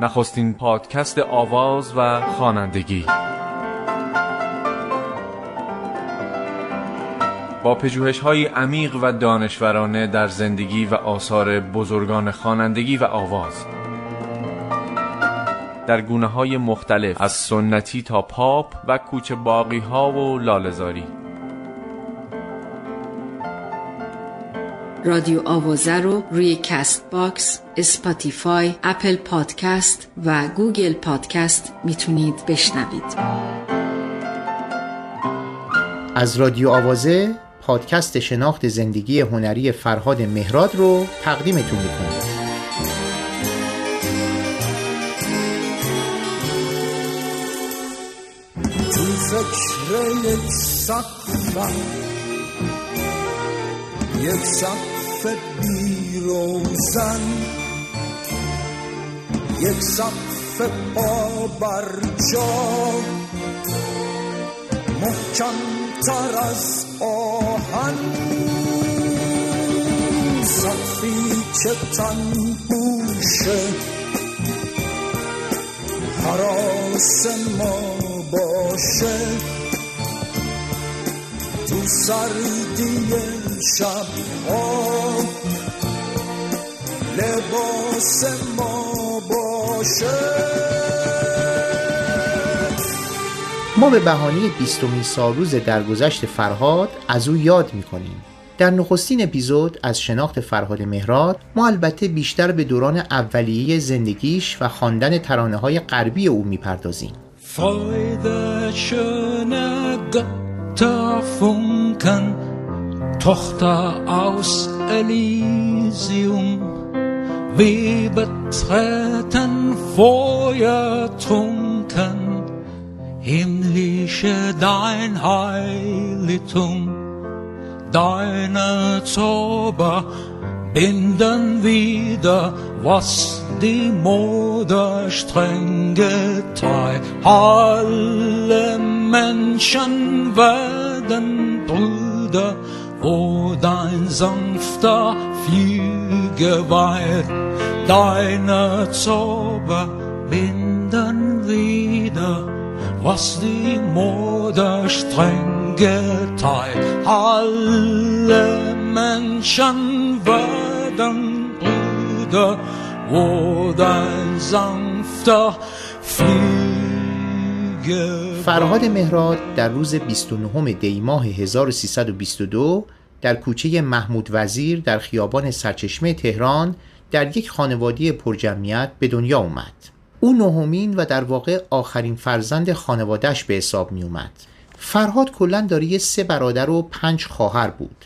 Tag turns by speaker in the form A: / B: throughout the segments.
A: نخستین پادکست آواز و خوانندگی. با پژوهش های عمیق و دانشورانه در زندگی و آثار بزرگان خوانندگی و آواز. در گونه های مختلف از سنتی تا پاپ و کوچه باقی ها و لالزاری
B: رادیو آوازه رو روی Castbox، Spotify، Apple Podcast و Google Podcast می‌تونید بشنوید.
C: از رادیو آوازه پادکست شناخت زندگی هنری فرهاد مهراد رو تقدیمتون می‌کنیم.
D: فکر یک سقفم یک سقف بیروزن یک سقف پا بر جا محکم تر از آهن سقفی که تن بوشه حراس ما باشه تو سردی شب لباس ما باشه.
C: ما به بهانه بیستمین سالروز درگذشت فرهاد از او یاد می‌کنیم. در نخستین اپیزود از شناخت فرهاد مهراد ما البته بیشتر به دوران اولیه زندگیش و خواندن ترانه های غربی او می‌پردازیم.
E: Götterfunken, Tochter aus Elysium, wir betreten feuertrunken, himmlische dein Heiligtum, deine Zauber binden wieder, was die Mode streng geteilt. Alle Menschen werden Brüder, wo dein sanfter Flüge weilt. Deine Zauber binden wieder, was die Mode streng geteilt. Alle Menschen werden Brüder,
C: فرهاد مهراد در روز 29 دی ماه 1322 در کوچه محمود وزیر در خیابان سرچشمه تهران در یک خانوادی پرجمعیت به دنیا اومد. او نهمین و در واقع آخرین فرزند خانوادهش به حساب می اومد. فرهاد کلا داری سه برادر و پنج خواهر بود.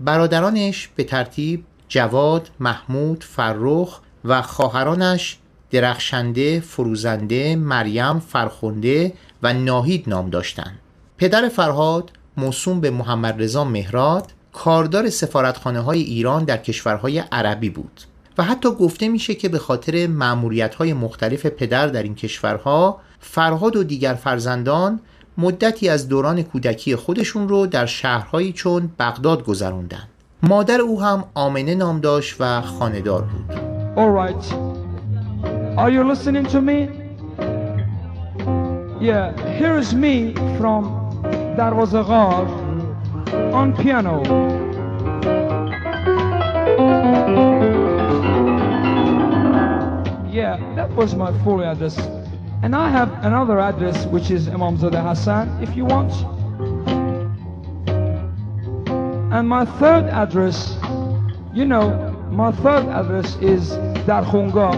C: برادرانش به ترتیب جواد، محمود، فرخ و خواهرانش درخشنده، فروزنده، مریم، فرخنده و ناهید نام داشتند. پدر فرهاد موسوم به محمد رضا مهراد کاردار سفارتخانه های ایران در کشورهای عربی بود و حتی گفته میشه که به خاطر معمولیت های مختلف پدر در این کشورها فرهاد و دیگر فرزندان مدتی از دوران کودکی خودشون رو در شهرهایی چون بغداد گذروندن مادر او هم آمنه نام داشت و خاندار بود
F: All. Are you listening to me? Yeah, here is me from Darwaza Ghar on piano. Yeah, that was my full address. And I have another address which is Imam Zada Hassan if you want. And my third address, you know, my third address is در خونگا.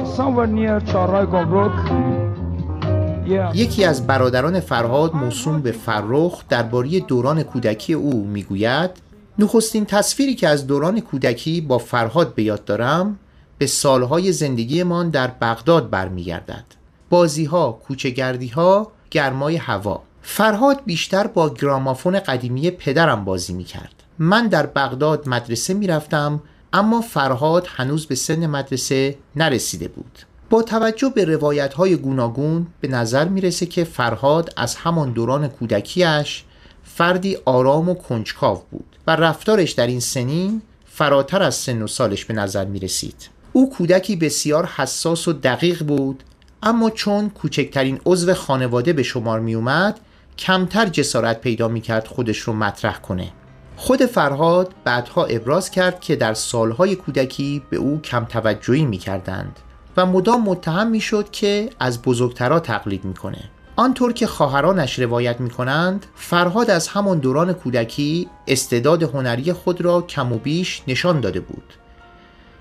C: یکی از برادران فرهاد موسوم به فرخ درباره دوران کودکی او می‌گوید نخستین تصویری که از دوران کودکی با فرهاد به یاد دارم به سالهای زندگیمان در بغداد برمیگردد. بازی ها، کوچگردی ها، گرمای هوا. فرهاد بیشتر با گرامافون قدیمی پدرم بازی می‌کرد. من در بغداد مدرسه می‌رفتم اما فرهاد هنوز به سن مدرسه نرسیده بود با توجه به روایت های گوناگون به نظر می‌رسه که فرهاد از همان دوران کودکیش فردی آرام و کنجکاو بود و رفتارش در این سنین فراتر از سن و سالش به نظر می رسید. او کودکی بسیار حساس و دقیق بود اما چون کوچکترین عضو خانواده به شمار می اومد کمتر جسارت پیدا می کرد خودش رو مطرح کنه خود فرهاد بعدها ابراز کرد که در سالهای کودکی به او کم توجهی می کردند و مدام متهم می شد که از بزرگترها تقلید می‌کنه. آنطور که خواهرانش روایت می کنند فرهاد از همان دوران کودکی استعداد هنری خود را کم و بیش نشان داده بود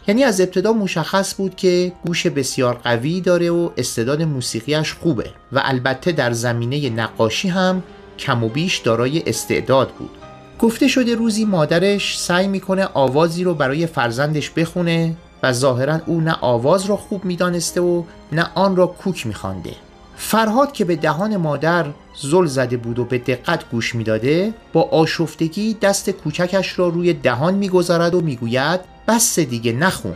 C: یعنی از ابتدا مشخص بود که گوش بسیار قوی داره و استعداد موسیقیش خوبه و البته در زمینه نقاشی هم کم و بیش دارای استعداد بود گفته شده روزی مادرش سعی می‌کنه آوازی رو برای فرزندش بخونه و ظاهرا او نه آواز را خوب می‌دانسته و نه آن را کوک میخوانده. فرهاد که به دهان مادر زل زده بود و به دقت گوش می‌داده با آشفتگی دست کوچکش را روی دهان می‌گذارد و می‌گوید بس دیگه نخون.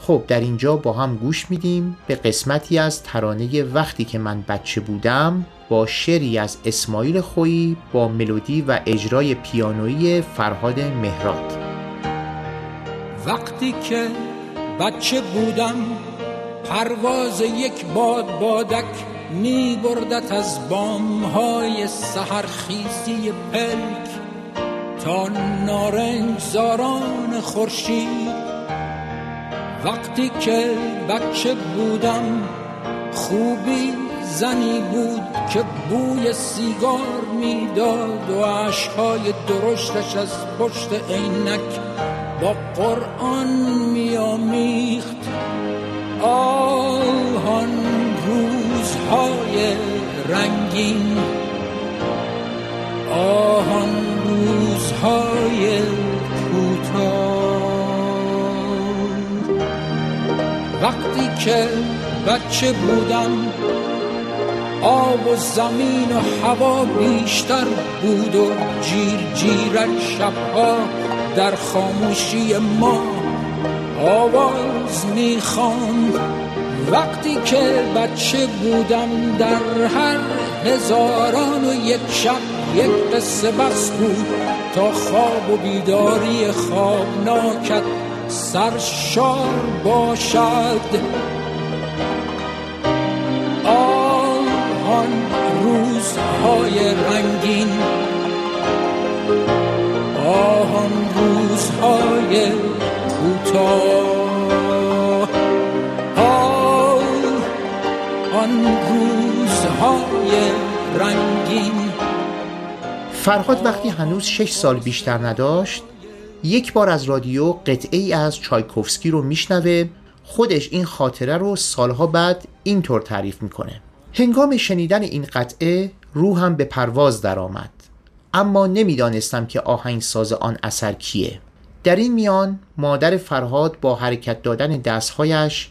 C: خب در اینجا با هم گوش میدیم به قسمتی از ترانه وقتی که من بچه بودم. با شعری از اسماعیل خویی با ملودی و اجرای پیانویی فرهاد مهراد.
E: وقتی که بچه بودم پرواز یک باد بادک می بردت از بام های سهرخیزی پلک. تا نارنج زاران خورشید. وقتی که بچه بودم خوبی زنی بود که بوی سیگار می‌داد و عشقهای درشتش از پشت عینک با قرآن میامیخت آهان روزهای رنگین آهان روزهای کوتاه. وقتی که بچه بودم آب و زمین و هوا بیشتر بود و جیر جیرک شبها در خاموشی ما آواز می‌خواند وقتی که بچه بودم در هر هزاران و یک شب یک قصه بس بود تا خواب و بیداری خوابناکت سرشار باشد. روزهای رنگین. آن روزهای کوتاه. آن روزهای رنگین.
C: فرهاد وقتی هنوز شش سال بیشتر نداشت یک بار از رادیو قطعه ای از چایکوفسکی رو میشنوه. خودش این خاطره رو سالها بعد اینطور تعریف می‌کنه. هنگام شنیدن این قطعه روحم به پرواز درآمد. اما نمی‌دانستم که آهنگساز آن اثر کیه. در این میان مادر فرهاد با حرکت دادن دستهایش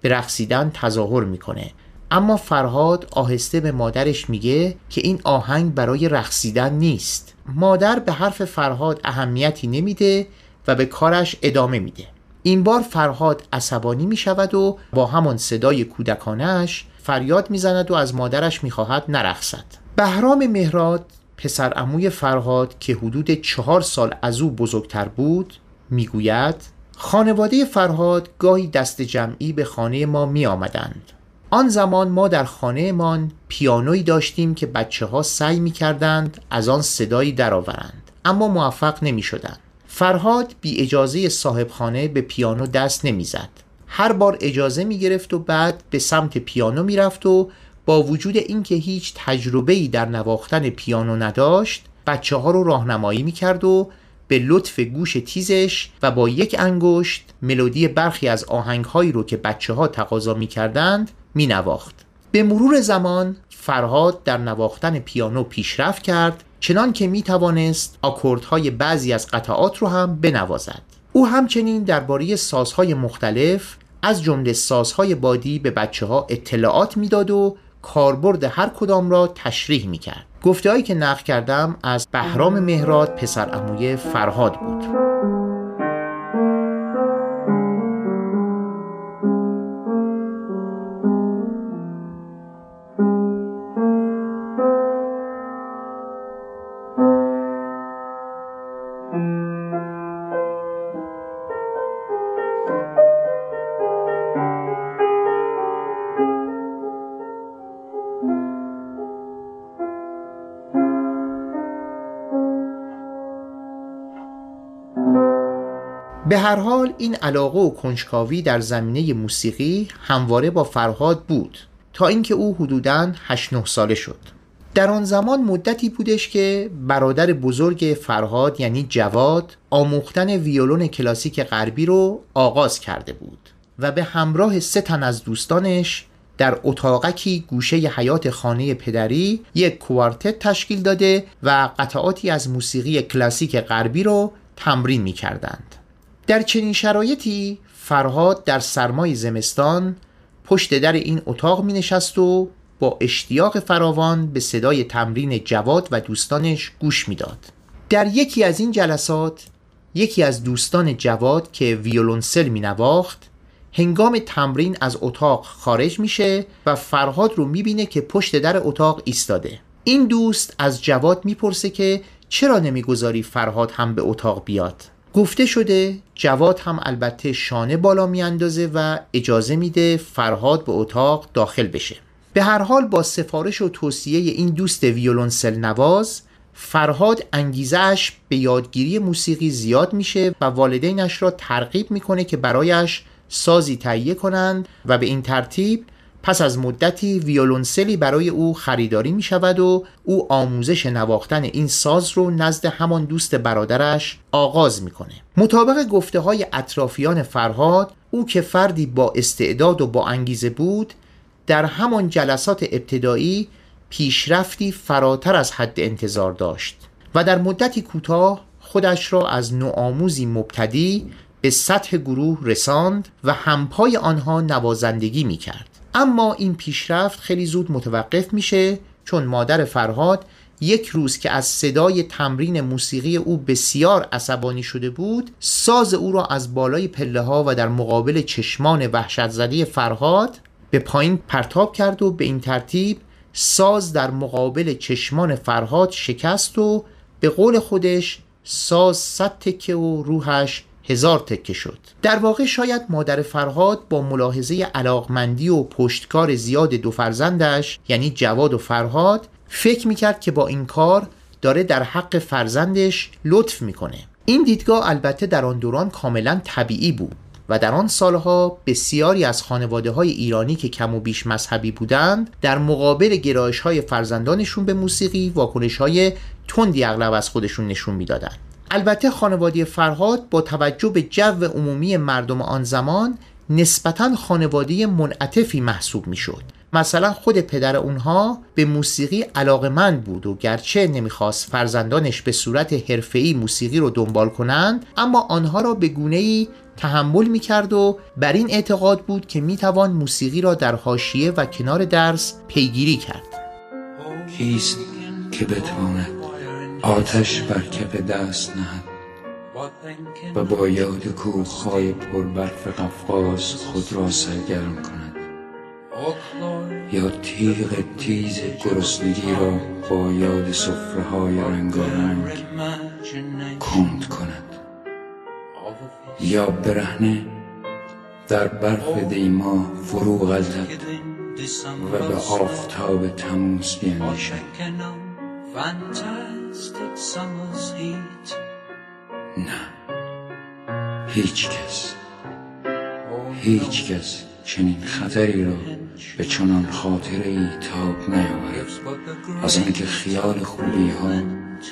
C: به رقصیدن تظاهر می‌کنه. اما فرهاد آهسته به مادرش میگه که این آهنگ برای رقصیدن نیست. مادر به حرف فرهاد اهمیتی نمیده و به کارش ادامه میده. این بار فرهاد عصبانی می‌شود و با همان صدای کودکانش فریاد می‌زند و از مادرش می‌خواهد نرخصد بهرام مهراد پسر اموی فرهاد که حدود چهار سال از او بزرگتر بود می‌گوید خانواده فرهاد گاهی دست جمعی به خانه ما می آمدند. آن زمان ما در خانهمان پیانویی داشتیم که بچه ها سعی می کردند از آن صدایی درآورند اما موفق نمی شدند. فرهاد بی اجازه صاحب خانه به پیانو دست نمی‌زد. هر بار اجازه می گرفت و بعد به سمت پیانو می رفت و با وجود اینکه هیچ تجربه ای در نواختن پیانو نداشت بچه ها رو راهنمایی می کرد و به لطف گوش تیزش و با یک انگشت ملودی برخی از آهنگهایی رو که بچه ها تقاضا می کردند می نواخت. به مرور زمان فرهاد در نواختن پیانو پیشرفت کرد چنان که می توانست آکوردهای بعضی از قطعات رو هم بنوازد. او همچنین درباره سازهای مختلف از جمله سازهای بادی به بچه ها اطلاعات می‌داد و کاربرد هر کدام را تشریح می کرد. گفته که نقل کردم از بهرام مهراد پسر اموی فرهاد بود. به هر حال این علاقه و کنجکاوی در زمینه موسیقی همواره با فرهاد بود تا اینکه او حدوداً 8 9 ساله شد در آن زمان مدتی بودش که برادر بزرگ فرهاد یعنی جواد آموختن ویولون کلاسیک غربی رو آغاز کرده بود و به همراه سه تن از دوستانش در اتاقکی گوشه حیات خانه پدری یک کوارتت تشکیل داده و قطعاتی از موسیقی کلاسیک غربی رو تمرین می کردند. در چنین شرایطی فرهاد در سرمای زمستان پشت در این اتاق می نشست و با اشتیاق فراوان به صدای تمرین جواد و دوستانش گوش می‌داد. در یکی از این جلسات یکی از دوستان جواد که ویولونسل می نواخت هنگام تمرین از اتاق خارج میشه و فرهاد رو می‌بینه که پشت در اتاق ایستاده این دوست از جواد می‌پرسه که چرا نمی‌گذاری فرهاد هم به اتاق بیاد گفته شده جواد هم البته شانه بالا میاندازه و اجازه میده فرهاد به اتاق داخل بشه. به هر حال با سفارش و توصیه این دوست ویولونسل نواز فرهاد انگیزش به یادگیری موسیقی زیاد میشه و والدینش را ترغیب می‌کنه که برایش سازی تهیه کنند و به این ترتیب پس از مدتی ویولونسلی برای او خریداری می شود و او آموزش نواختن این ساز رو نزد همان دوست برادرش آغاز می‌کنه. مطابق گفته های اطرافیان فرهاد او که فردی با استعداد و با انگیزه بود در همان جلسات ابتدایی پیشرفتی فراتر از حد انتظار داشت و در مدتی کوتاه خودش را از نوآموزی مبتدی به سطح گروه رساند و همپای آنها نوازندگی می کرد. اما این پیشرفت خیلی زود متوقف میشه چون مادر فرهاد یک روز که از صدای تمرین موسیقی او بسیار عصبانی شده بود ساز او را از بالای پله ها و در مقابل چشمان وحشت زده فرهاد به پایین پرتاب کرد و به این ترتیب ساز در مقابل چشمان فرهاد شکست و به قول خودش ساز صد تکه و روحش هزار تکه شد. در واقع شاید مادر فرهاد با ملاحظه علاقمندی و پشتکار زیاد دو فرزندش یعنی جواد و فرهاد فکر می‌کرد که با این کار داره در حق فرزندش لطف می‌کنه. این دیدگاه البته در آن دوران کاملا طبیعی بود و در آن سالها بسیاری از خانواده های ایرانی که کم و بیش مذهبی بودند در مقابل گرایش های فرزندانشون به موسیقی واکنش های تندی اغلب از خودشون نشون می‌دادند. البته خانواده فرهاد با توجه به جو عمومی مردم آن زمان نسبتا خانواده منعطفی محسوب می‌شد. مثلا خود پدر اونها به موسیقی علاقمند بود و گرچه نمی‌خواست فرزندانش به صورت حرفه‌ای موسیقی رو دنبال کنند اما آنها را به گونه‌ای تحمل می‌کرد و بر این اعتقاد بود که می‌توان موسیقی را در حاشیه و کنار درس پیگیری کرد
E: کیست که بتواند آتش بر کف دست نهد و با یاد کوخهای پر برف قفقاز خود را سرگرم کند. یا تیغ تیز گرسنگی را با یاد صفره های رنگارنگ کند کند. یا برهنه در برف دیما فرو غلطد و به آفتاب تموز بیندیشد. نه. هیچ کس. هیچ کس چنین خطری را به چنان خاطره ای تاب نیاورد. از اینکه خیال خوبی ها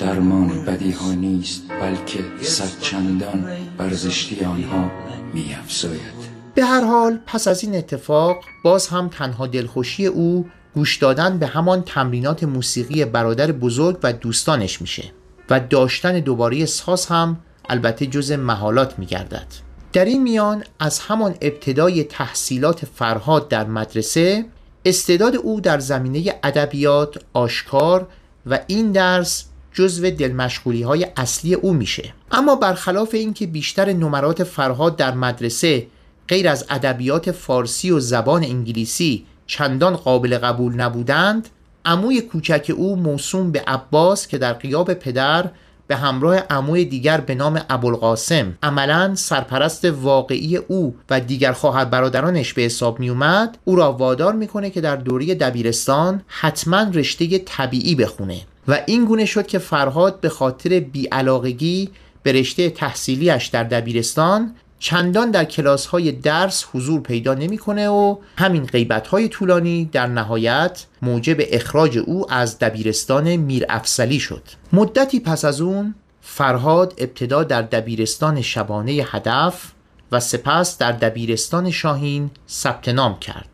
E: درمان بدی ها نیست بلکه صد چندان برزشتی آنها می افزاید
C: به هر حال پس از این اتفاق باز هم تنها دلخوشی او گوش دادن به همان تمرینات موسیقی برادر بزرگ و دوستانش میشه و داشتن دوباره ساز هم البته جز محالات میگردد. در این میان از همان ابتدای تحصیلات فرهاد در مدرسه استعداد او در زمینه ادبیات آشکار و این درس جزو دلمشغولی های اصلی او میشه. اما برخلاف اینکه بیشتر نمرات فرهاد در مدرسه غیر از ادبیات فارسی و زبان انگلیسی چندان قابل قبول نبودند عموی کوچک او موسوم به عباس که در قیاب پدر به همراه عموی دیگر به نام ابوالقاسم عملا سرپرست واقعی او و دیگر خواهر برادرانش به حساب می اومد او را وادار می‌کنه که در دوره دبیرستان حتما رشته طبیعی بخونه و این گونه شد که فرهاد به خاطر بیعلاقگی به رشته تحصیلیش در دبیرستان چندان در کلاس های درس حضور پیدا نمی‌کنه و همین غیبت های طولانی در نهایت موجب اخراج او از دبیرستان میر افسلی شد. مدتی پس از اون فرهاد ابتدا در دبیرستان شبانه هدف و سپس در دبیرستان شاهین ثبت نام کرد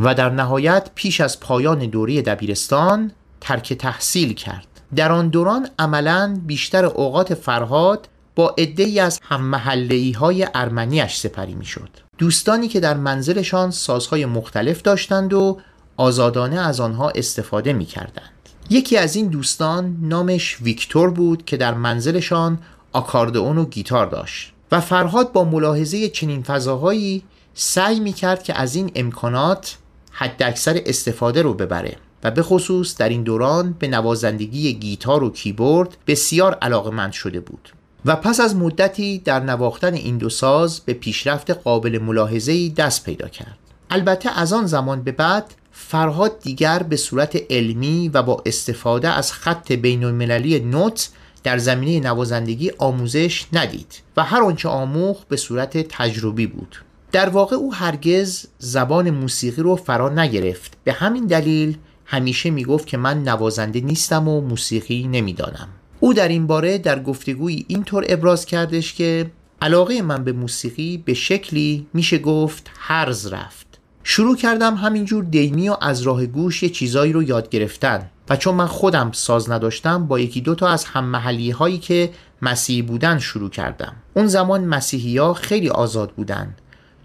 C: و در نهایت پیش از پایان دوره دبیرستان ترک تحصیل کرد. در آن دوران عملا بیشتر اوقات فرهاد با عدهای از هم محلی های ارمنیش سپری می‌شد. دوستانی که در منزلشان سازهای مختلف داشتند و آزادانه از آنها استفاده می کردند. یکی از این دوستان نامش ویکتور بود که در منزلشان آکاردئون و گیتار داشت و فرهاد با ملاحظه چنین فضاهایی سعی می کرد که از این امکانات حد اکثر استفاده رو ببره و به خصوص در این دوران به نوازندگی گیتار و کیبورد بسیار علاقمند شده بود و پس از مدتی در نواختن این دو ساز به پیشرفت قابل ملاحظه‌ای دست پیدا کرد. البته از آن زمان به بعد فرهاد دیگر به صورت علمی و با استفاده از خط بین المللی نوت در زمینه نوازندگی آموزش ندید و هر آنچه آموخت به صورت تجربی بود. در واقع او هرگز زبان موسیقی رو فرا نگرفت. به همین دلیل همیشه می‌گفت که من نوازنده نیستم و موسیقی نمی‌دانم. او در این باره در گفتگویی اینطور ابراز کردش که علاقه من به موسیقی به شکلی میشه گفت هرز رفت. شروع کردم همینجور دینی و از راه گوش یه چیزایی رو یاد گرفتن و چون من خودم ساز نداشتم با یکی دوتا از هم هایی که مسیحی بودن شروع کردم. اون زمان مسیحی ها خیلی آزاد بودن.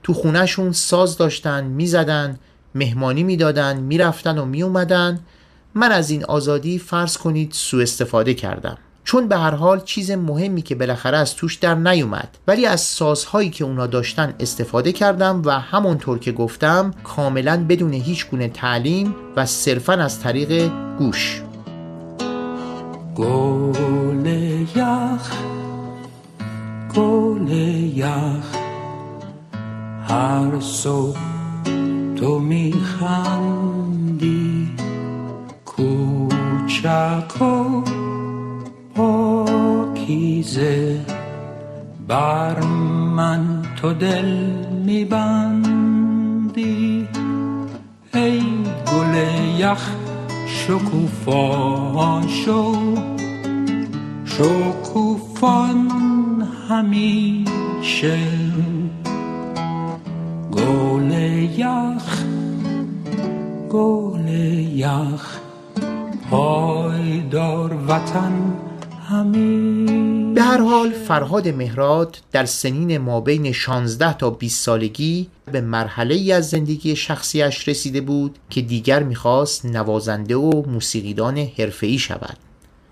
C: تو خونهشون ساز داشتن می‌زدن مهمانی می‌دادن می‌رفتن و میومدن من از این آزادی فرض کنید سوء استفاده کردم. چون به هر حال چیز مهمی که بالاخره از توش در نیومد. ولی از سازهایی که اونا داشتن استفاده کردم و همونطور که گفتم کاملا بدون هیچ گونه تعلیم و صرفا از طریق گوش.
E: گل یخ گل یخ هر صبح تو میخندی. کوچک پاکیزه بر من تو دل میبندی. ای گل یخ شکوفا شو شکوفان همیشه. گل یخ گل یخ پایدار وطن
C: به هر حال فرهاد مهراد در سنین ما بین 16 تا 20 سالگی به مرحله ای از زندگی شخصیش رسیده بود که دیگر می‌خواست نوازنده و موسیقیدان حرفه‌ای شود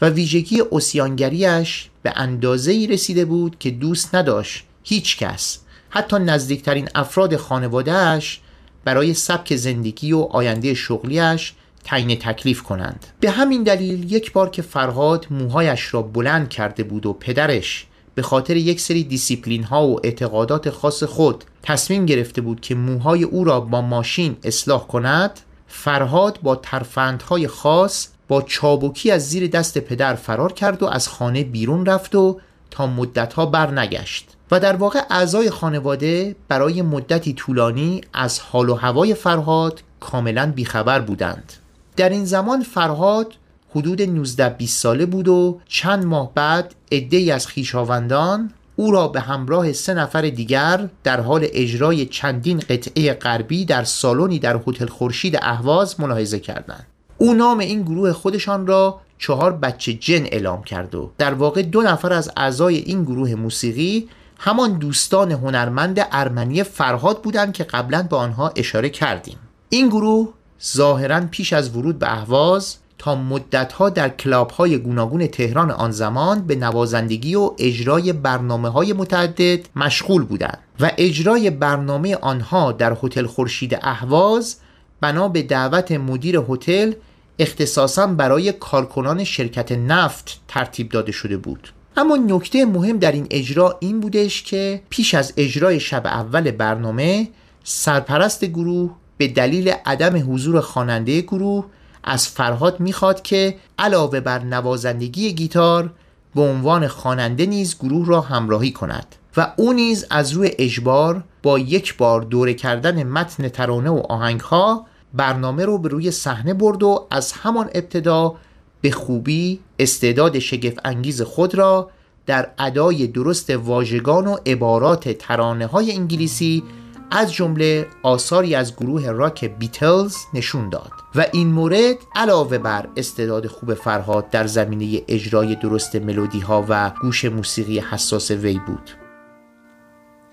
C: و ویژگی عصیانگریش به اندازه ای رسیده بود که دوست نداشت هیچ کس حتی نزدیکترین افراد خانوادهش برای سبک زندگی و آینده شغلیش تعیین تکلیف کنند. به همین دلیل یک بار که فرهاد موهایش را بلند کرده بود و پدرش به خاطر یک سری دیسیپلین ها و اعتقادات خاص خود تصمیم گرفته بود که موهای او را با ماشین اصلاح کند فرهاد با ترفندهای خاص با چابکی از زیر دست پدر فرار کرد و از خانه بیرون رفت و تا مدتها برنگشت. و در واقع اعضای خانواده برای مدتی طولانی از حال و هوای فرهاد کاملا بیخبر بودند. در این زمان فرهاد حدود 19 20 ساله بود و چند ماه بعد عده‌ای از خیشاوندان او را به همراه سه نفر دیگر در حال اجرای چندین قطعه غربی در سالنی در هتل خورشید اهواز ملاحظه کردند. او نام این گروه خودشان را چهار بچه جن اعلام کرد و در واقع دو نفر از اعضای این گروه موسیقی همان دوستان هنرمند ارمنی فرهاد بودند که قبلا به آنها اشاره کردیم این گروه ظاهرا پیش از ورود به اهواز تا مدتها در کلاب های گوناگون تهران آن زمان به نوازندگی و اجرای برنامه های متعدد مشغول بودند و اجرای برنامه آنها در هتل خورشید اهواز بنا به دعوت مدیر هتل اختصاصا برای کارکنان شرکت نفت ترتیب داده شده بود. اما نکته مهم در این اجرا این بودش که پیش از اجرای شب اول برنامه سرپرست گروه به دلیل عدم حضور خواننده گروه از فرهاد می‌خواد که علاوه بر نوازندگی گیتار به عنوان خواننده نیز گروه را همراهی کند و او نیز از روی اجبار با یک بار دوره کردن متن ترانه و آهنگها برنامه رو به روی صحنه برد و از همان ابتدا به خوبی استعداد شگفت انگیز خود را در ادای درست واژگان و عبارات ترانه های انگلیسی از جمله آثاری از گروه راک بیتلز نشون داد و این مورد علاوه بر استعداد خوب فرهاد در زمینه اجرای درست ملودی ها و گوش موسیقی حساس وی بود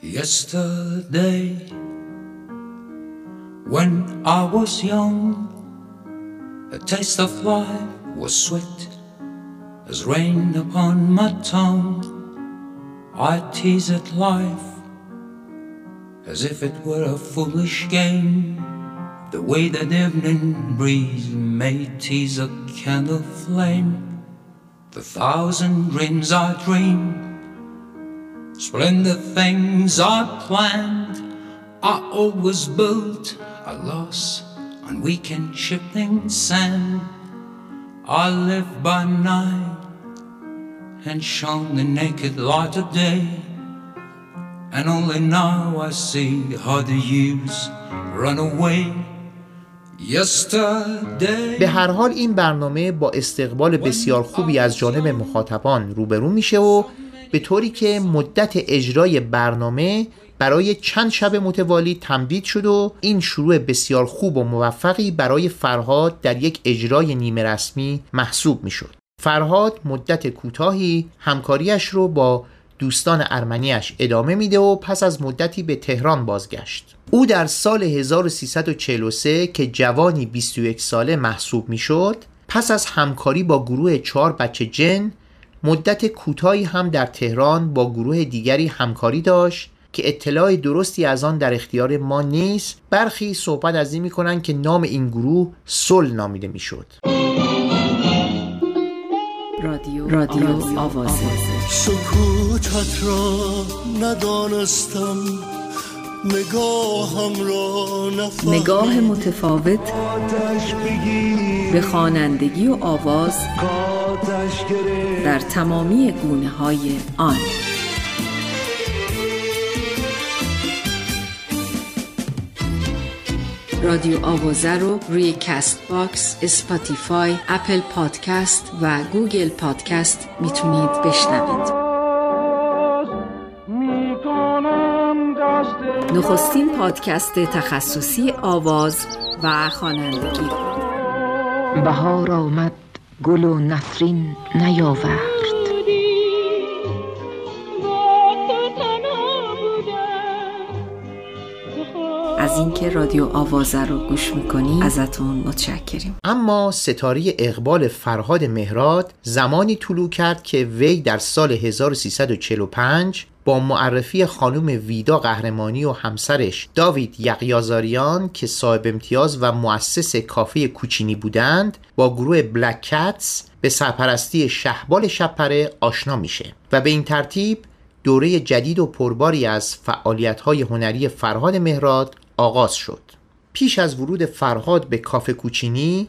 E: Yesterday, when I was young, the taste of life was sweet as rain upon my tongue. I teased life as if it were a foolish game. The way that evening breeze may tease a candle flame. The thousand dreams I dreamed, splendid things I planned. I always built a loss on weekend shifting sand. I live by night and shone the naked light of day. And only now I see how the years run away. Yesterday.
C: به هر حال این برنامه با استقبال بسیار خوبی از جانب مخاطبان روبرو میشه و به طوری که مدت اجرای برنامه برای چند شب متوالی تمدید شد و این شروع بسیار خوب و موفقی برای فرهاد در یک اجرای نیمه رسمی محسوب می‌شد. فرهاد مدت کوتاهی همکاریش رو با دوستان ارمنیش ادامه میده و پس از مدتی به تهران بازگشت. او در سال 1343 که جوانی 21 ساله محسوب می‌شد، پس از همکاری با گروه چهار بچه جن مدت کوتاهی هم در تهران با گروه دیگری همکاری داشت که اطلاع درستی از آن در اختیار ما نیست برخی صحبت از این می‌کنن که نام این گروه سل نامیده می‌شد
B: رادیو رادیو آوازه.
G: سکوتت را ندانستم نگاهم را
B: نگاه متفاوت به خوانندگی و آواز در تمامی گونه های آن. رادیو آوازه رو روی Castbox، Spotify، Apple Podcast و Google Podcast می‌تونید بشنوید. نخستین پادکست تخصصی آواز و خوانندگی.
H: بهار آمد گل و نفرین نیاورد.
B: از اینکه رادیو آوازه رو گوش می‌کنید ازتون متشکریم.
C: اما ستاره اقبال فرهاد مهراد زمانی طلوع کرد که وی در سال 1345 با معرفی خانم ویدا قهرمانی و همسرش داوید یقیازاریان که صاحب امتیاز و مؤسس کافه کوچینی بودند با گروه بلک کتس به سرپرستی شهبال شپره آشنا میشه و به این ترتیب دوره جدید و پرباری از فعالیت‌های هنری فرهاد مهراد آغاز شد. پیش از ورود فرهاد به کافه کوچینی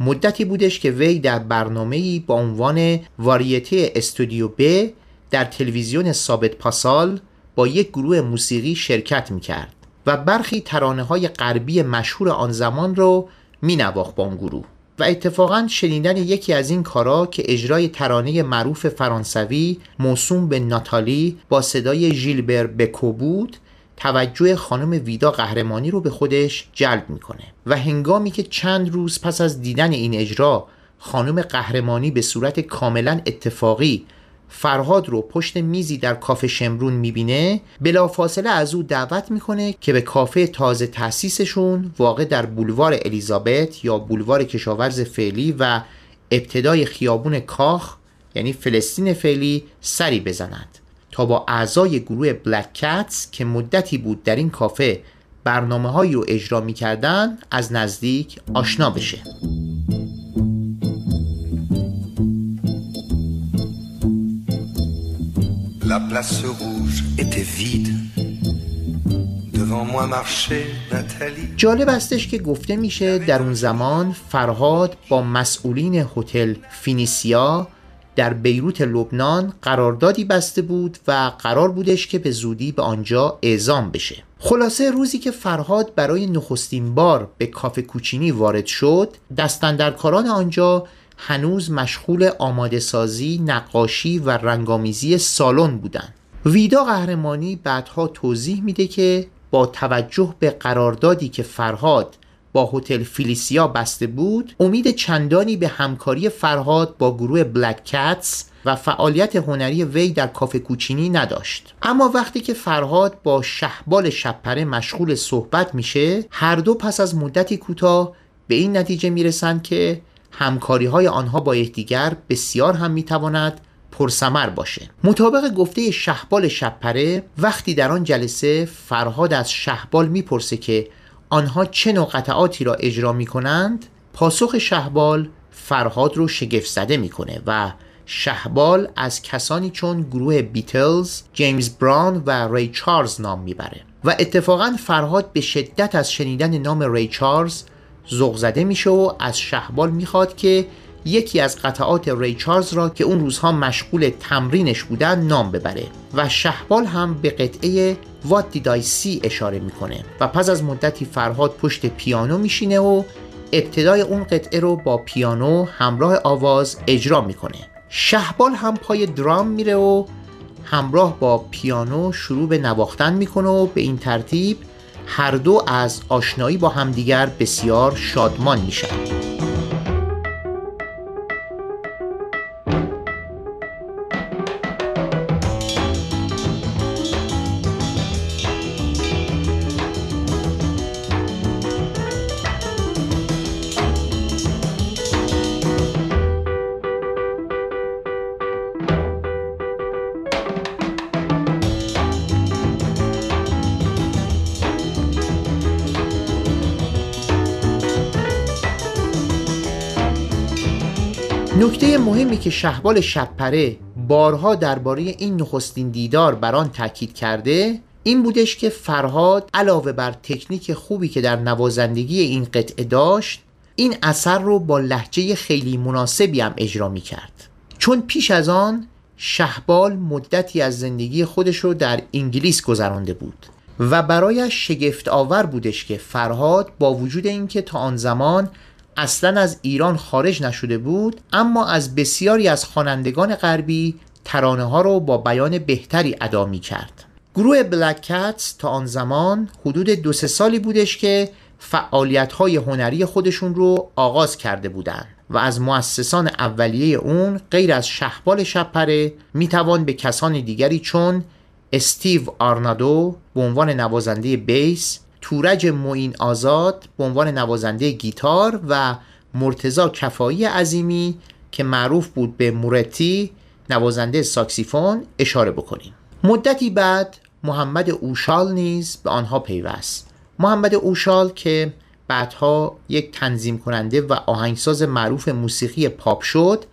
C: مدتی بودش که وی در برنامه‌ای با عنوان واریته استودیو ب در تلویزیون ثابت پاسال با یک گروه موسیقی شرکت می‌کرد و برخی ترانه های غربی مشهور آن زمان رو مینواخت با اون گروه و اتفاقا شنیدن یکی از این کارا که اجرای ترانه معروف فرانسوی موسوم به ناتالی با صدای ژیلبر بکو بود توجه خانم ویدا قهرمانی رو به خودش جلب می‌کنه و هنگامی که چند روز پس از دیدن این اجرا خانم قهرمانی به صورت کاملا اتفاقی فرهاد رو پشت میزی در کافه شمرون می‌بینه بلافاصله از او دعوت می‌کنه که به کافه تازه تأسیسشون واقع در بولوار الیزابت یا بولوار کشاورز فعلی و ابتدای خیابون کاخ یعنی فلسطین فعلی سری بزنند. تا با اعضای گروه بلک کتس که مدتی بود در این کافه برنامه هایی رو اجرا می‌کردن از نزدیک آشنا بشه
I: La place rouge était vide. Devant moi marchait Nathalie.
C: جالب استش که گفته میشه در اون زمان فرهاد با مسئولین هتل فینیسیا در بیروت لبنان قراردادی بسته بود و قرار بودش که به زودی به آنجا اعزام بشه خلاصه روزی که فرهاد برای نخستین بار به کافه کوچینی وارد شد دستندرکاران آنجا هنوز مشغول آماده سازی، نقاشی و رنگامیزی سالن بودند. ویدا قهرمانی بعدها توضیح میده که با توجه به قراردادی که فرهاد با هتل فیلیسیا بسته بود امید چندانی به همکاری فرهاد با گروه بلک کتس و فعالیت هنری وی در کافه کوچینی نداشت. اما وقتی که فرهاد با شهبال شپره مشغول صحبت میشه هر دو پس از مدتی کوتاه به این نتیجه می‌رسند که همکاری های آنها با یکدیگر بسیار هم می‌تواند پرسمر باشه. مطابق گفته شهبال شپره وقتی در آن جلسه فرهاد از شهبال می‌پرسه که آنها چه نوع قطعاتی را اجرا می کنند پاسخ شهبال فرهاد رو شگفت زده می‌کنه و شهبال از کسانی چون گروه بیتلز، جیمز براون و ری چارلز نام می‌بره و اتفاقا فرهاد به شدت از شنیدن نام ری چارلز ذوق زده میشه و از شهبال می‌خواد که یکی از قطعات ری چارلز را که اون روزها مشغول تمرینش بودن نام ببره و شهبال هم به قطعه وات دیدای سی اشاره می‌کنه. و پس از مدتی فرهاد پشت پیانو میشینه و ابتدای اون قطعه رو با پیانو همراه آواز اجرا می‌کنه. شهبال هم پای درام میره و همراه با پیانو شروع به نواختن می‌کنه و به این ترتیب هر دو از آشنایی با همدیگر بسیار شادمان میشن. مهمی که شهبال شبپره بارها درباره این نخستین دیدار بر آن تاکید کرده این بودش که فرهاد علاوه بر تکنیک خوبی که در نوازندگی این قطعه داشت این اثر رو با لحجه خیلی مناسبی هم اجرا می کرد چون پیش از آن شهبال مدتی از زندگی خودش رو در انگلیس گذرانده بود و برایش شگفت آور بودش که فرهاد با وجود اینکه تا آن زمان اصلا از ایران خارج نشده بود اما از بسیاری از خوانندگان غربی ترانه ها رو با بیان بهتری ادا می کرد. گروه بلک کتس تا آن زمان حدود دو سه سالی بودش که فعالیت های هنری خودشون رو آغاز کرده بودند و از مؤسسان اولیه اون غیر از شهبال شپره می‌توان به کسان دیگری چون استیو آرنادو به عنوان نوازنده بیس تورج معین آزاد به عنوان نوازنده گیتار و مرتزا کفایی عظیمی که معروف بود به مورتی نوازنده ساکسیفون اشاره بکنیم. مدتی بعد محمد اوشال نیز به آنها پیوست. محمد اوشال که بعدها یک تنظیم کننده و آهنگساز معروف موسیقی پاپ شد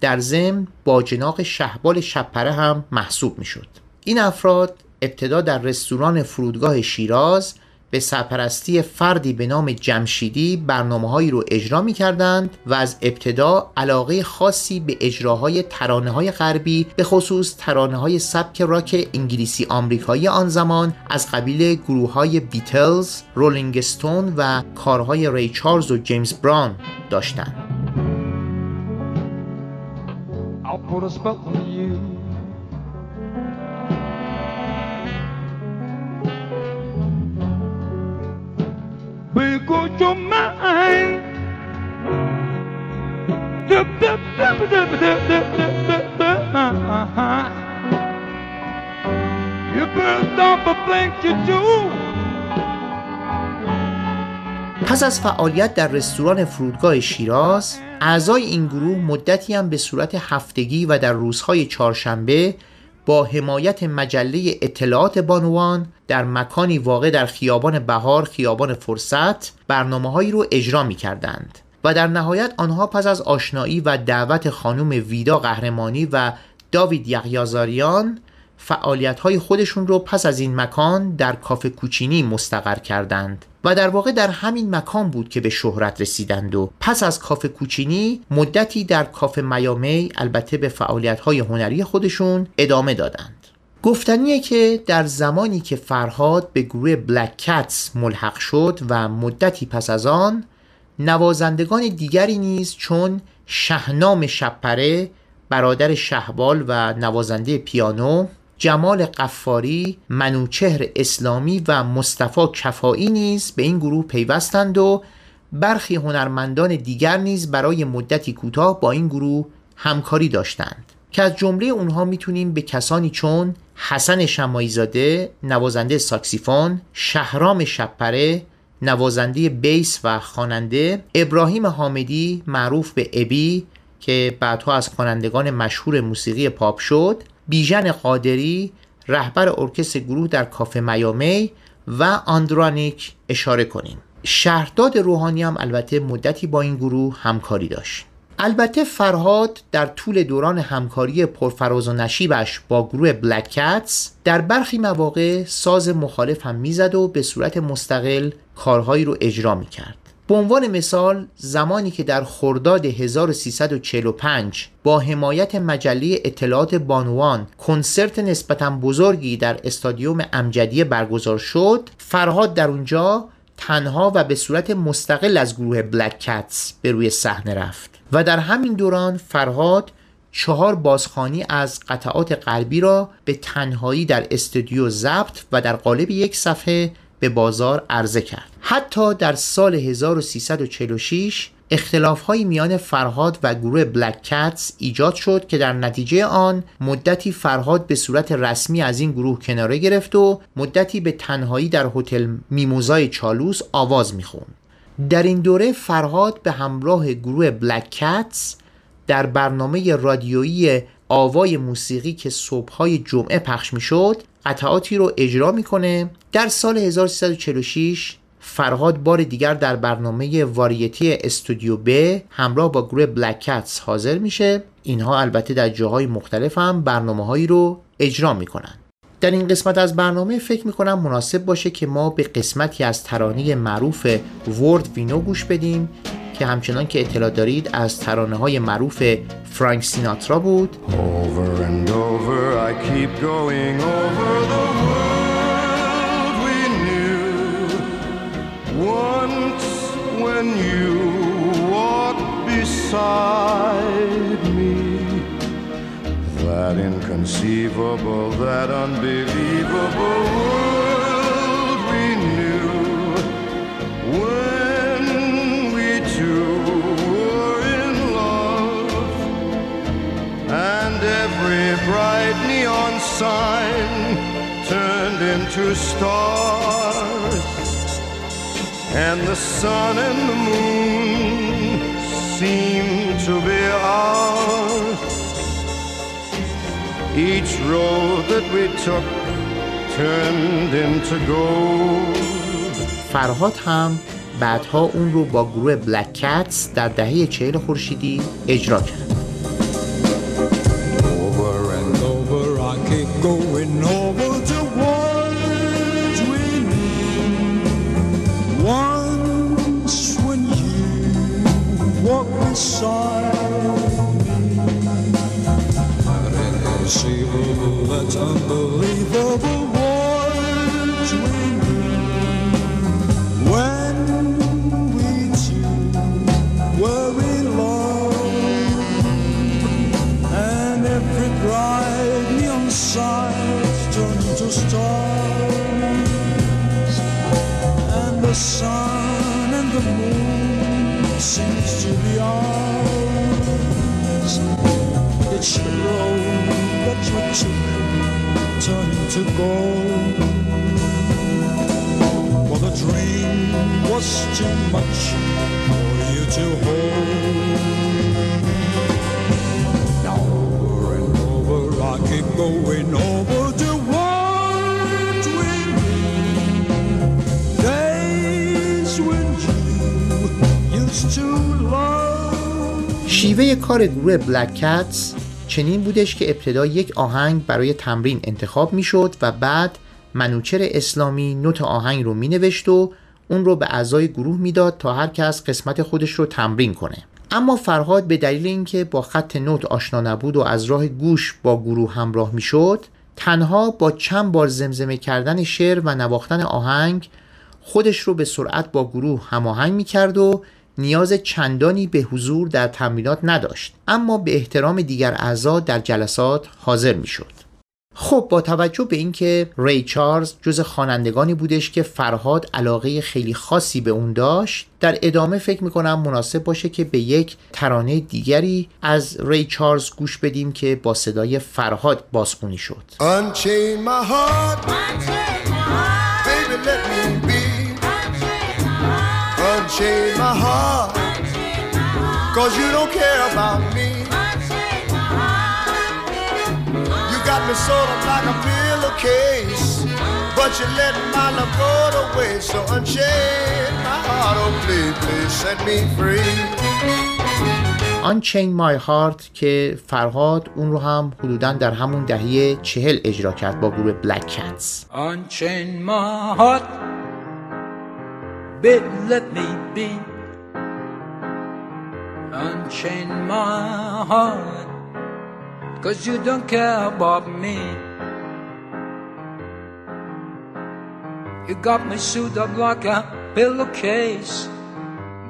C: در ضمن با جناق شهبال شپره هم محسوب می شد این افراد ابتدا در رستوران فرودگاه شیراز به سرپرستی فردی به نام جمشیدی برنامه هایی رو اجرا می کردند و از ابتدا علاقه خاصی به اجراهای ترانه های غربی به خصوص ترانه های سبک راک انگلیسی آمریکایی آن زمان از قبیل گروه های بیتلز، رولینگ استون و کارهای ری چارلز و جیمز براون داشتند. You burned off a blanket too. پس از فعالیت در رستوران فرودگاه شیراز اعضای این گروه مدتی هم به صورت هفتگی و در روزهای چهارشنبه با حمایت مجله اطلاعات بانوان در مکانی واقع در خیابان بهار خیابان فرصت برنامه هایی رو اجرا می کردند و در نهایت آنها پس از آشنایی و دعوت خانم ویدا قهرمانی و داوید یغیازاریان فعالیت های خودشون رو پس از این مکان در کافه کوچینی مستقر کردند و در واقع در همین مکان بود که به شهرت رسیدند و پس از کافه کوچینی مدتی در کافه میامی البته به فعالیت های هنری خودشون ادامه دادند. گفتنیه که در زمانی که فرهاد به گروه بلک کتس ملحق شد و مدتی پس از آن نوازندگان دیگری نیز چون شهنام شپره برادر شهبال و نوازنده پیانو جمال قفاری، منوچهر اسلامی و مصطفی کفایی نیز به این گروه پیوستند و برخی هنرمندان دیگر نیز برای مدتی کوتاه با این گروه همکاری داشتند. که از جمله اونها می‌تونیم به کسانی چون حسن شمایزاده نوازنده ساکسیفون، شهرام شپره نوازنده بیس و خواننده، ابراهیم حامدی معروف به ابی که بعدها از خوانندگان مشهور موسیقی پاپ شد بیژن قادری رهبر ارکستر گروه در کافه میامی و آندرانیک اشاره کنیم. شهرداد روحانی هم البته مدتی با این گروه همکاری داشت. البته فرهاد در طول دوران همکاری پرفراز و نشیبش با گروه بلک کتس در برخی مواقع ساز مخالف هم می‌زد و به صورت مستقل کارهایی رو اجرا می‌کرد. به عنوان مثال زمانی که در خرداد 1345 با حمایت مجله اطلاعات بانوان کنسرت نسبتا بزرگی در استادیوم امجدیه برگزار شد فرهاد در اونجا تنها و به صورت مستقل از گروه بلک کتس به روی صحنه رفت. و در همین دوران فرهاد چهار بازخانی از قطعات قلبی را به تنهایی در استودیو ضبط و در قالب یک صفحه به بازار عرضه کرد. حتی در سال 1346 اختلاف های میان فرهاد و گروه بلک کتس ایجاد شد که در نتیجه آن مدتی فرهاد به صورت رسمی از این گروه کناره گرفت و مدتی به تنهایی در هتل میموزای چالوس آواز می‌خوند. در این دوره فرهاد به همراه گروه بلک کتس در برنامه رادیویی آوای موسیقی که صبحهای جمعه پخش می‌شد قطعاتی رو اجرا می‌کنه در سال 1346 فرهاد بار دیگر در برنامه واریتی استودیو ب همراه با گروه بلک کتس حاضر میشه. اینها البته در جاهای مختلف هم برنامه هایی رو اجرا می‌کنن. در این قسمت از برنامه فکر می‌کنم مناسب باشه که ما به قسمتی از ترانه معروف ورد وینو گوش بدیم که همچنان که اطلاع دارید از ترانه های معروف فرانک سیناترا بود.
J: Over and over I keep going over the when you walked beside me? That inconceivable, that unbelievable world we knew. When we two were in love and every bright neon sign turned into stars, and the sun and the moon seemed to be ours. Each road that we took turned into gold.
C: فرهاد هم بعدها اون رو با گروه بلک کتس در دهه چهل خورشیدی اجرا کرد
D: Over and over I keep going over inside me. An invisible, that's unbelievable. Each road that you took turned to gold. For the dream was too much for you to hold. Now over and over I keep going over the words we knew. Days when you used to love.
C: شیوه کار گروه بلک کتس چنین بودش که ابتدا یک آهنگ برای تمرین انتخاب می‌شد و بعد منوچر اسلامی نوت آهنگ رو مینوشت و اون رو به اعضای گروه می‌داد تا هر کس قسمت خودش رو تمرین کنه. اما فرهاد به دلیل اینکه با خط نوت آشنا نبود و از راه گوش با گروه همراه می‌شد تنها با چند بار زمزمه کردن شعر و نواختن آهنگ خودش رو به سرعت با گروه هماهنگ می‌کرد و نیاز چندانی به حضور در تمرینات نداشت اما به احترام دیگر اعضا در جلسات حاضر می‌شد خب با توجه به اینکه ری چارلز جز خوانندگانی بودش که فرهاد علاقه خیلی خاصی به اون داشت در ادامه فکر می‌کنم مناسب باشه که به یک ترانه دیگری از ری چارلز گوش بدیم که با صدای فرهاد بازخونی شد
G: Unchain my heart. Baby, let me be. Unchain my heart. Cause you don't care about me. You got me sort of like a pillowcase. But you let my love go to waste. So unchain my heart. Oh, please, please set me free.
C: Unchain My Heart که فرهاد اون رو هم حدودا در همون دهه چهل اجرا کرد با گروه Black Cats
E: Unchain my heart, baby, let me be. Unchain my heart, cause you don't care about me. You got me sewed up like a pillowcase,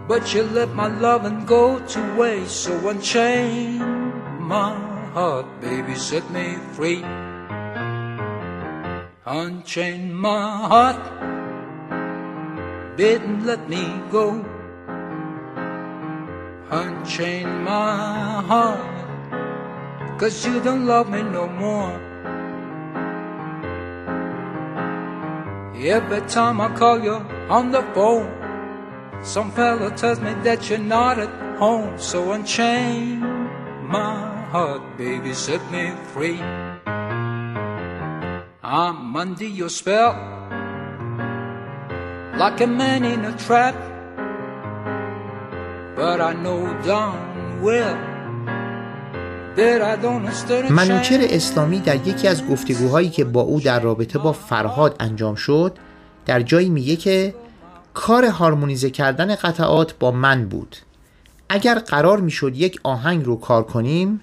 E: but you let my loving go to waste. So unchain my heart, baby, set me free. Unchain my heart, bid and let me go. Unchain my heart, cause you don't love me no more. Every time I call you on the phone, some fella tells me that you're not at home. So unchain my heart, baby, set me free. I'm under your spell, like a man in a trap.
C: منوچر. اسلامی در یکی از گفتگوهایی که با او در رابطه با فرهاد انجام شد در جایی میگه که کار هارمونیزه کردن قطعات با من بود اگر قرار می‌شد یک آهنگ رو کار کنیم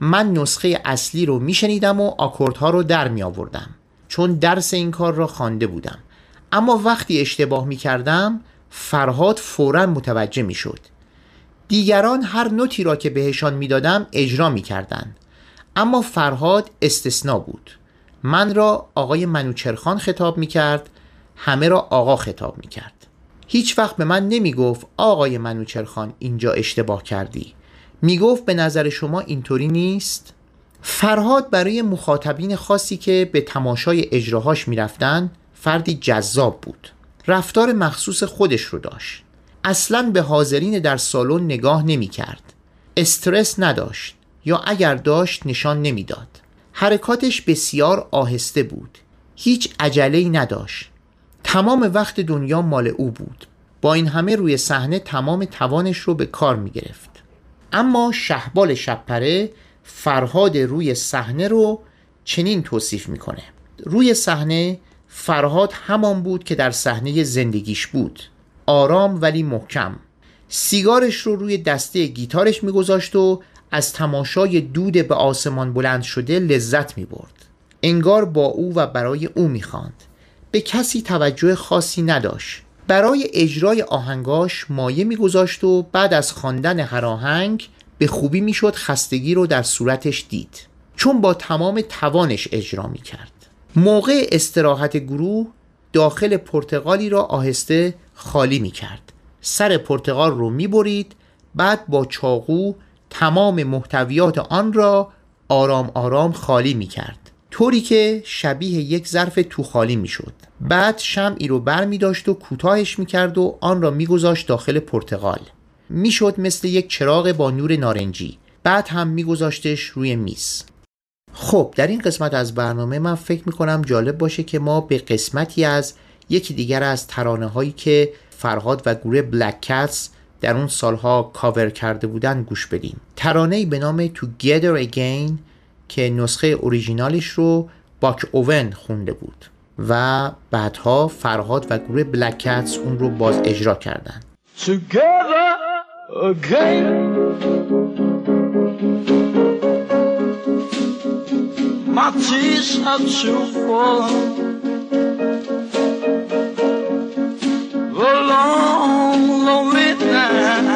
C: من نسخه اصلی رو میشنیدم و آکوردها رو در می آوردم چون درس این کار را خوانده بودم اما وقتی اشتباه می کردم فرهاد فورا متوجه می شد دیگران هر نوتی را که بهشان می‌دادم اجرا می کردن. اما فرهاد استثنا بود. من را آقای منوچرخان خطاب می کرد همه را آقا خطاب می کرد هیچ وقت به من نمی گفت آقای منوچرخان اینجا اشتباه کردی. می گفت به نظر شما اینطوری نیست؟ فرهاد برای مخاطبین خاصی که به تماشای اجراهاش می رفتن فردی جذاب بود. رفتار مخصوص خودش رو داشت. اصلا به حاضرین در سالن نگاه نمی کرد. استرس نداشت یا اگر داشت نشان نمی‌داد. حرکاتش بسیار آهسته بود. هیچ عجله نداشت. تمام وقت دنیا مال او بود. با این همه روی صحنه تمام توانش رو به کار می گرفت. اما شهبال شبپره فرهاد روی صحنه رو چنین توصیف می‌کنه. روی صحنه فرهاد همان بود که در صحنه زندگیش بود. آرام ولی محکم. سیگارش رو روی دسته گیتارش میگذاشت و از تماشای دود به آسمان بلند شده لذت می‌برد. انگار با او و برای او می‌خواند. به کسی توجه خاصی نداشت. برای اجرای آهنگاش مایه میگذاشت و بعد از خواندن هر آهنگ به خوبی می‌شد خستگی رو در صورتش دید. چون با تمام توانش اجرا می‌کرد. موقع استراحت گروه داخل پرتغالی را آهسته خالی می‌کرد سر پرتغال رو می‌برید بعد با چاقو تمام محتویات آن را آرام آرام خالی می‌کرد طوری که شبیه یک ظرف تو خالی می‌شد بعد شمعی رو بر می داشت و کوتاهش می‌کرد و آن را میگذاشت داخل پرتغال. می‌شد مثل یک چراغ با نور نارنجی. بعد هم میگذاشتش روی میز. خب در این قسمت از برنامه من فکر می‌کنم جالب باشه که ما به قسمتی از یکی دیگر از ترانه هایی که فرهاد و گروه بلک کتس در اون سالها کاور کرده بودن گوش بدیم ترانه به نام Together Again که نسخه اوریژینالش رو باک اوون خونده بود و بعدها فرهاد و گروه بلک کتس اون رو باز اجرا کردن
K: together again. My tears have matjes uitzoeken. We long, long midnight.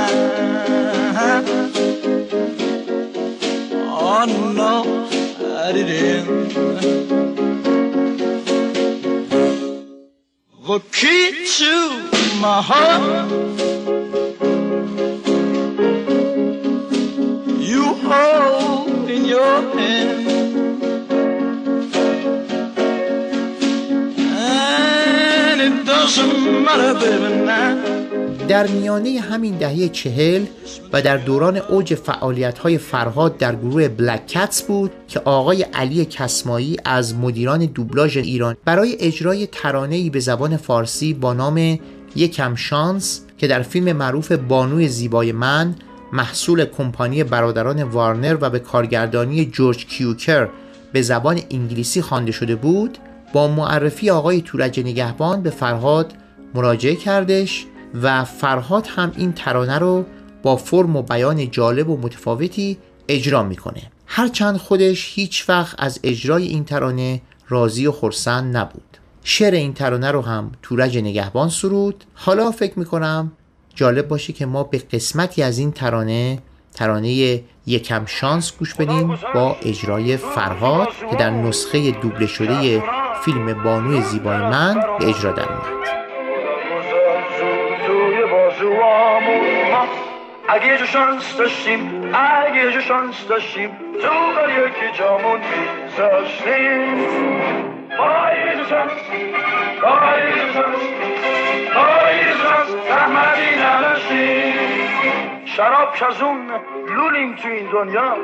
K: Oh no, I didn't. The key to my heart.
C: در میانه همین دهه چهل و در دوران اوج فعالیت فرهاد در گروه بلک کتس بود که آقای علی کسمایی از مدیران دوبلاژ ایران برای اجرای ترانه‌ای به زبان فارسی با نام یکم شانس که در فیلم معروف بانوی زیبای من محصول کمپانی برادران وارنر و به کارگردانی جورج کیوکر به زبان انگلیسی خوانده شده بود با معرفی آقای تورج نگهبان به فرهاد مراجعه کردش و فرهاد هم این ترانه رو با فرم و بیان جالب و متفاوتی اجرا می‌کنه. هرچند خودش هیچ وقت از اجرای این ترانه راضی و خرسند نبود. شعر این ترانه رو هم تورج نگهبان سرود. حالا فکر می‌کنم جالب باشه که ما به قسمتی از این ترانه ترانه یکم شانس گوش بدیم با اجرای فرهاد که در نسخه دوبله شده فیلم بانوی زیبای من به اجرا در اومد
K: اگه یه جو شانس داشتیم اگه یه جو شانس داشتیم تو بر یکی جامون میذاشتیم. با یه جو شانس با یه جو شانس با یه جو شانس شراب کزون لولیم تو این دنیا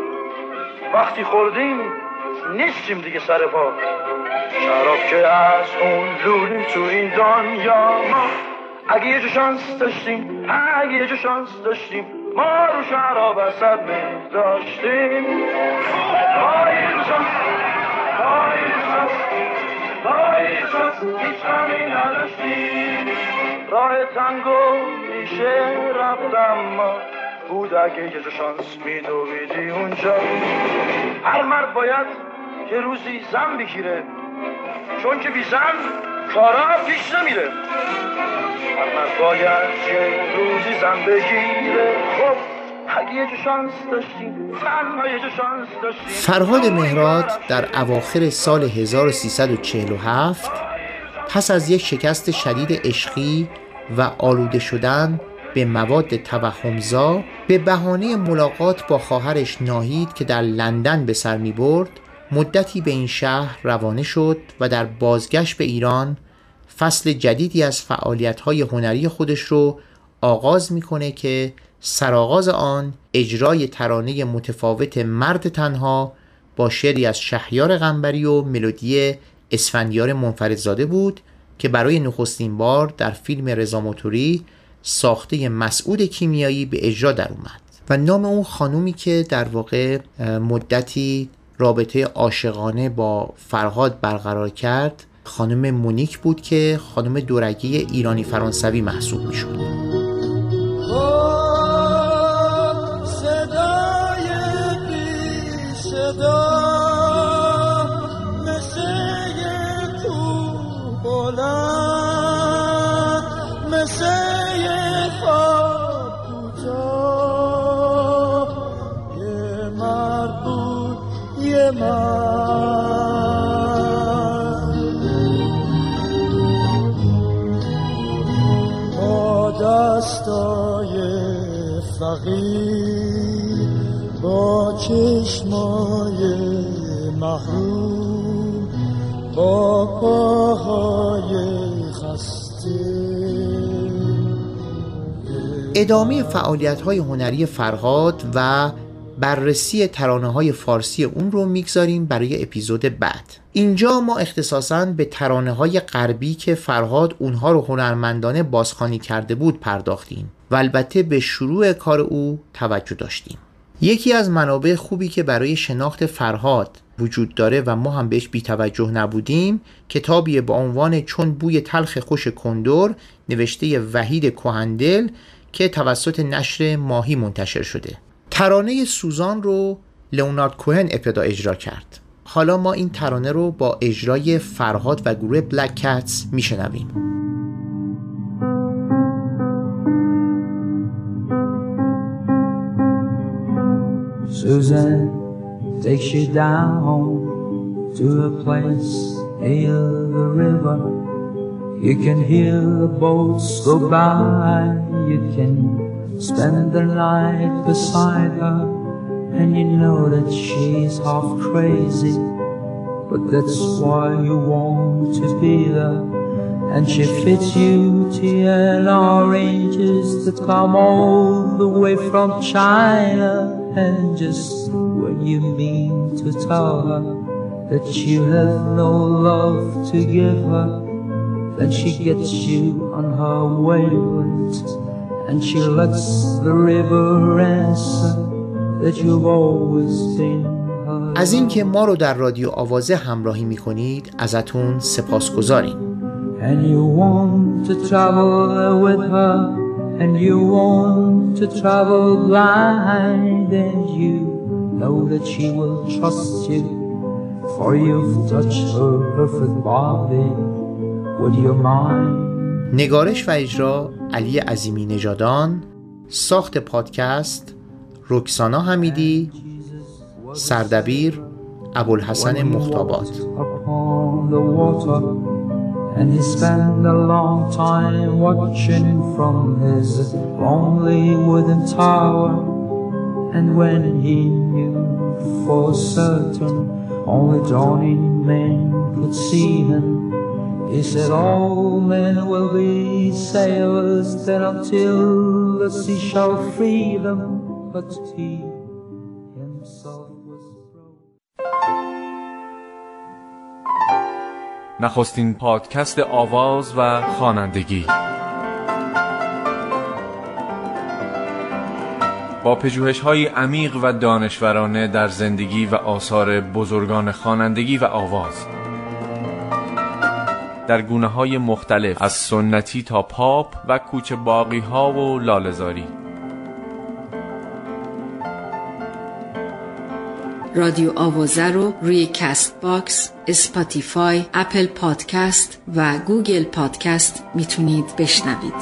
K: وقتی خوردیم نیستیم دیگه سر پا. شراب که از اون لولیم تو این دنیا ما اگه یه شانس داشتیم اگه یه شانس داشتیم ما رو شراب اصد می داشتیم. راه تنگو میشه رفتم ما بود اگه یه شانس میدویدی اونجا. هر مرد باید یه روزی زن بگیره چون که بی زن کارا پیش نمیره. مرد باید یه روزی زن بگیره. خب
C: فرهاد مهراد در اواخر سال 1347 پس از یک شکست شدید عشقی و آلوده شدن به مواد توهمزا به بهانه ملاقات با خواهرش ناهید که در لندن به سر می برد مدتی به این شهر روانه شد و در بازگشت به ایران فصل جدیدی از فعالیت‌های هنری خودش رو آغاز می‌کنه که سرآغاز آن اجرای ترانه متفاوت مرد تنها با شعری از شهیار غنبری و ملودی اسفندیار منفردزاده بود که برای نخستین بار در فیلم رضا موتوری ساخته مسعود کیمیایی به اجرا در اومد. و نام اون خانومی که در واقع مدتی رابطه عاشقانه با فرهاد برقرار کرد خانم مونیک بود که خانم دورگی ایرانی فرانسوی محسوب می شود
D: فقیر با چشمای محروم با پاهای خسته.
C: ادامه فعالیت های هنری فرهاد و بررسی ترانه های فارسی اون رو می‌گذاریم برای اپیزود بعد. اینجا ما اختصاصا به ترانه های غربی که فرهاد اونها رو هنرمندانه بازخوانی کرده بود پرداختیم. و البته به شروع کار او توجه داشتیم. یکی از منابع خوبی که برای شناخت فرهاد وجود داره و ما هم بهش بیتوجه نبودیم کتابی با عنوان چون بوی تلخ خوش کندور نوشته وحید کهندل که توسط نشر ماهی منتشر شده. ترانه سوزان رو لئونارد کوهن ابتدا اجرا کرد. حالا ما این ترانه رو با اجرای فرهاد و گروه بلک کتس میشنویم.
E: Susan takes you down to a place near the river. You can hear the boats go by. You can spend the night beside her, and you know that she's half crazy. But that's why you want to be there. And she fits you to arranges that come all the way from China And just when you mean to tell her that you have no love to give her, then she gets you on her wavelength. And she lets the river answer that you've always been her.
C: از اینکه ما رو در رادیو آوازه همراهی می کنید ازتون سپاس گذاریم
E: And you want to travel blind, and you know that she will trust you, for you've touched her perfect body with your mind.
C: نگارش و اجرا علی عظیمی نژادان ساخت پادکست رکسانا حمیدی سردبیر ابوالحسن مختابات
E: and he spent a long time watching from his lonely wooden tower. And when he knew for certain only drowning men could see him he said all men will be sailors then until the sea shall free them. But he
A: نخستین پادکست آواز و خوانندگی. با پژوهش های عمیق و دانشورانه در زندگی و آثار بزرگان خوانندگی و آواز. در گونه های مختلف از سنتی تا پاپ و کوچه باغی ها و لالزاری
B: رادیو آوازه رو روی Castbox، Spotify، Apple Podcast و Google Podcast می‌تونید بشنوید.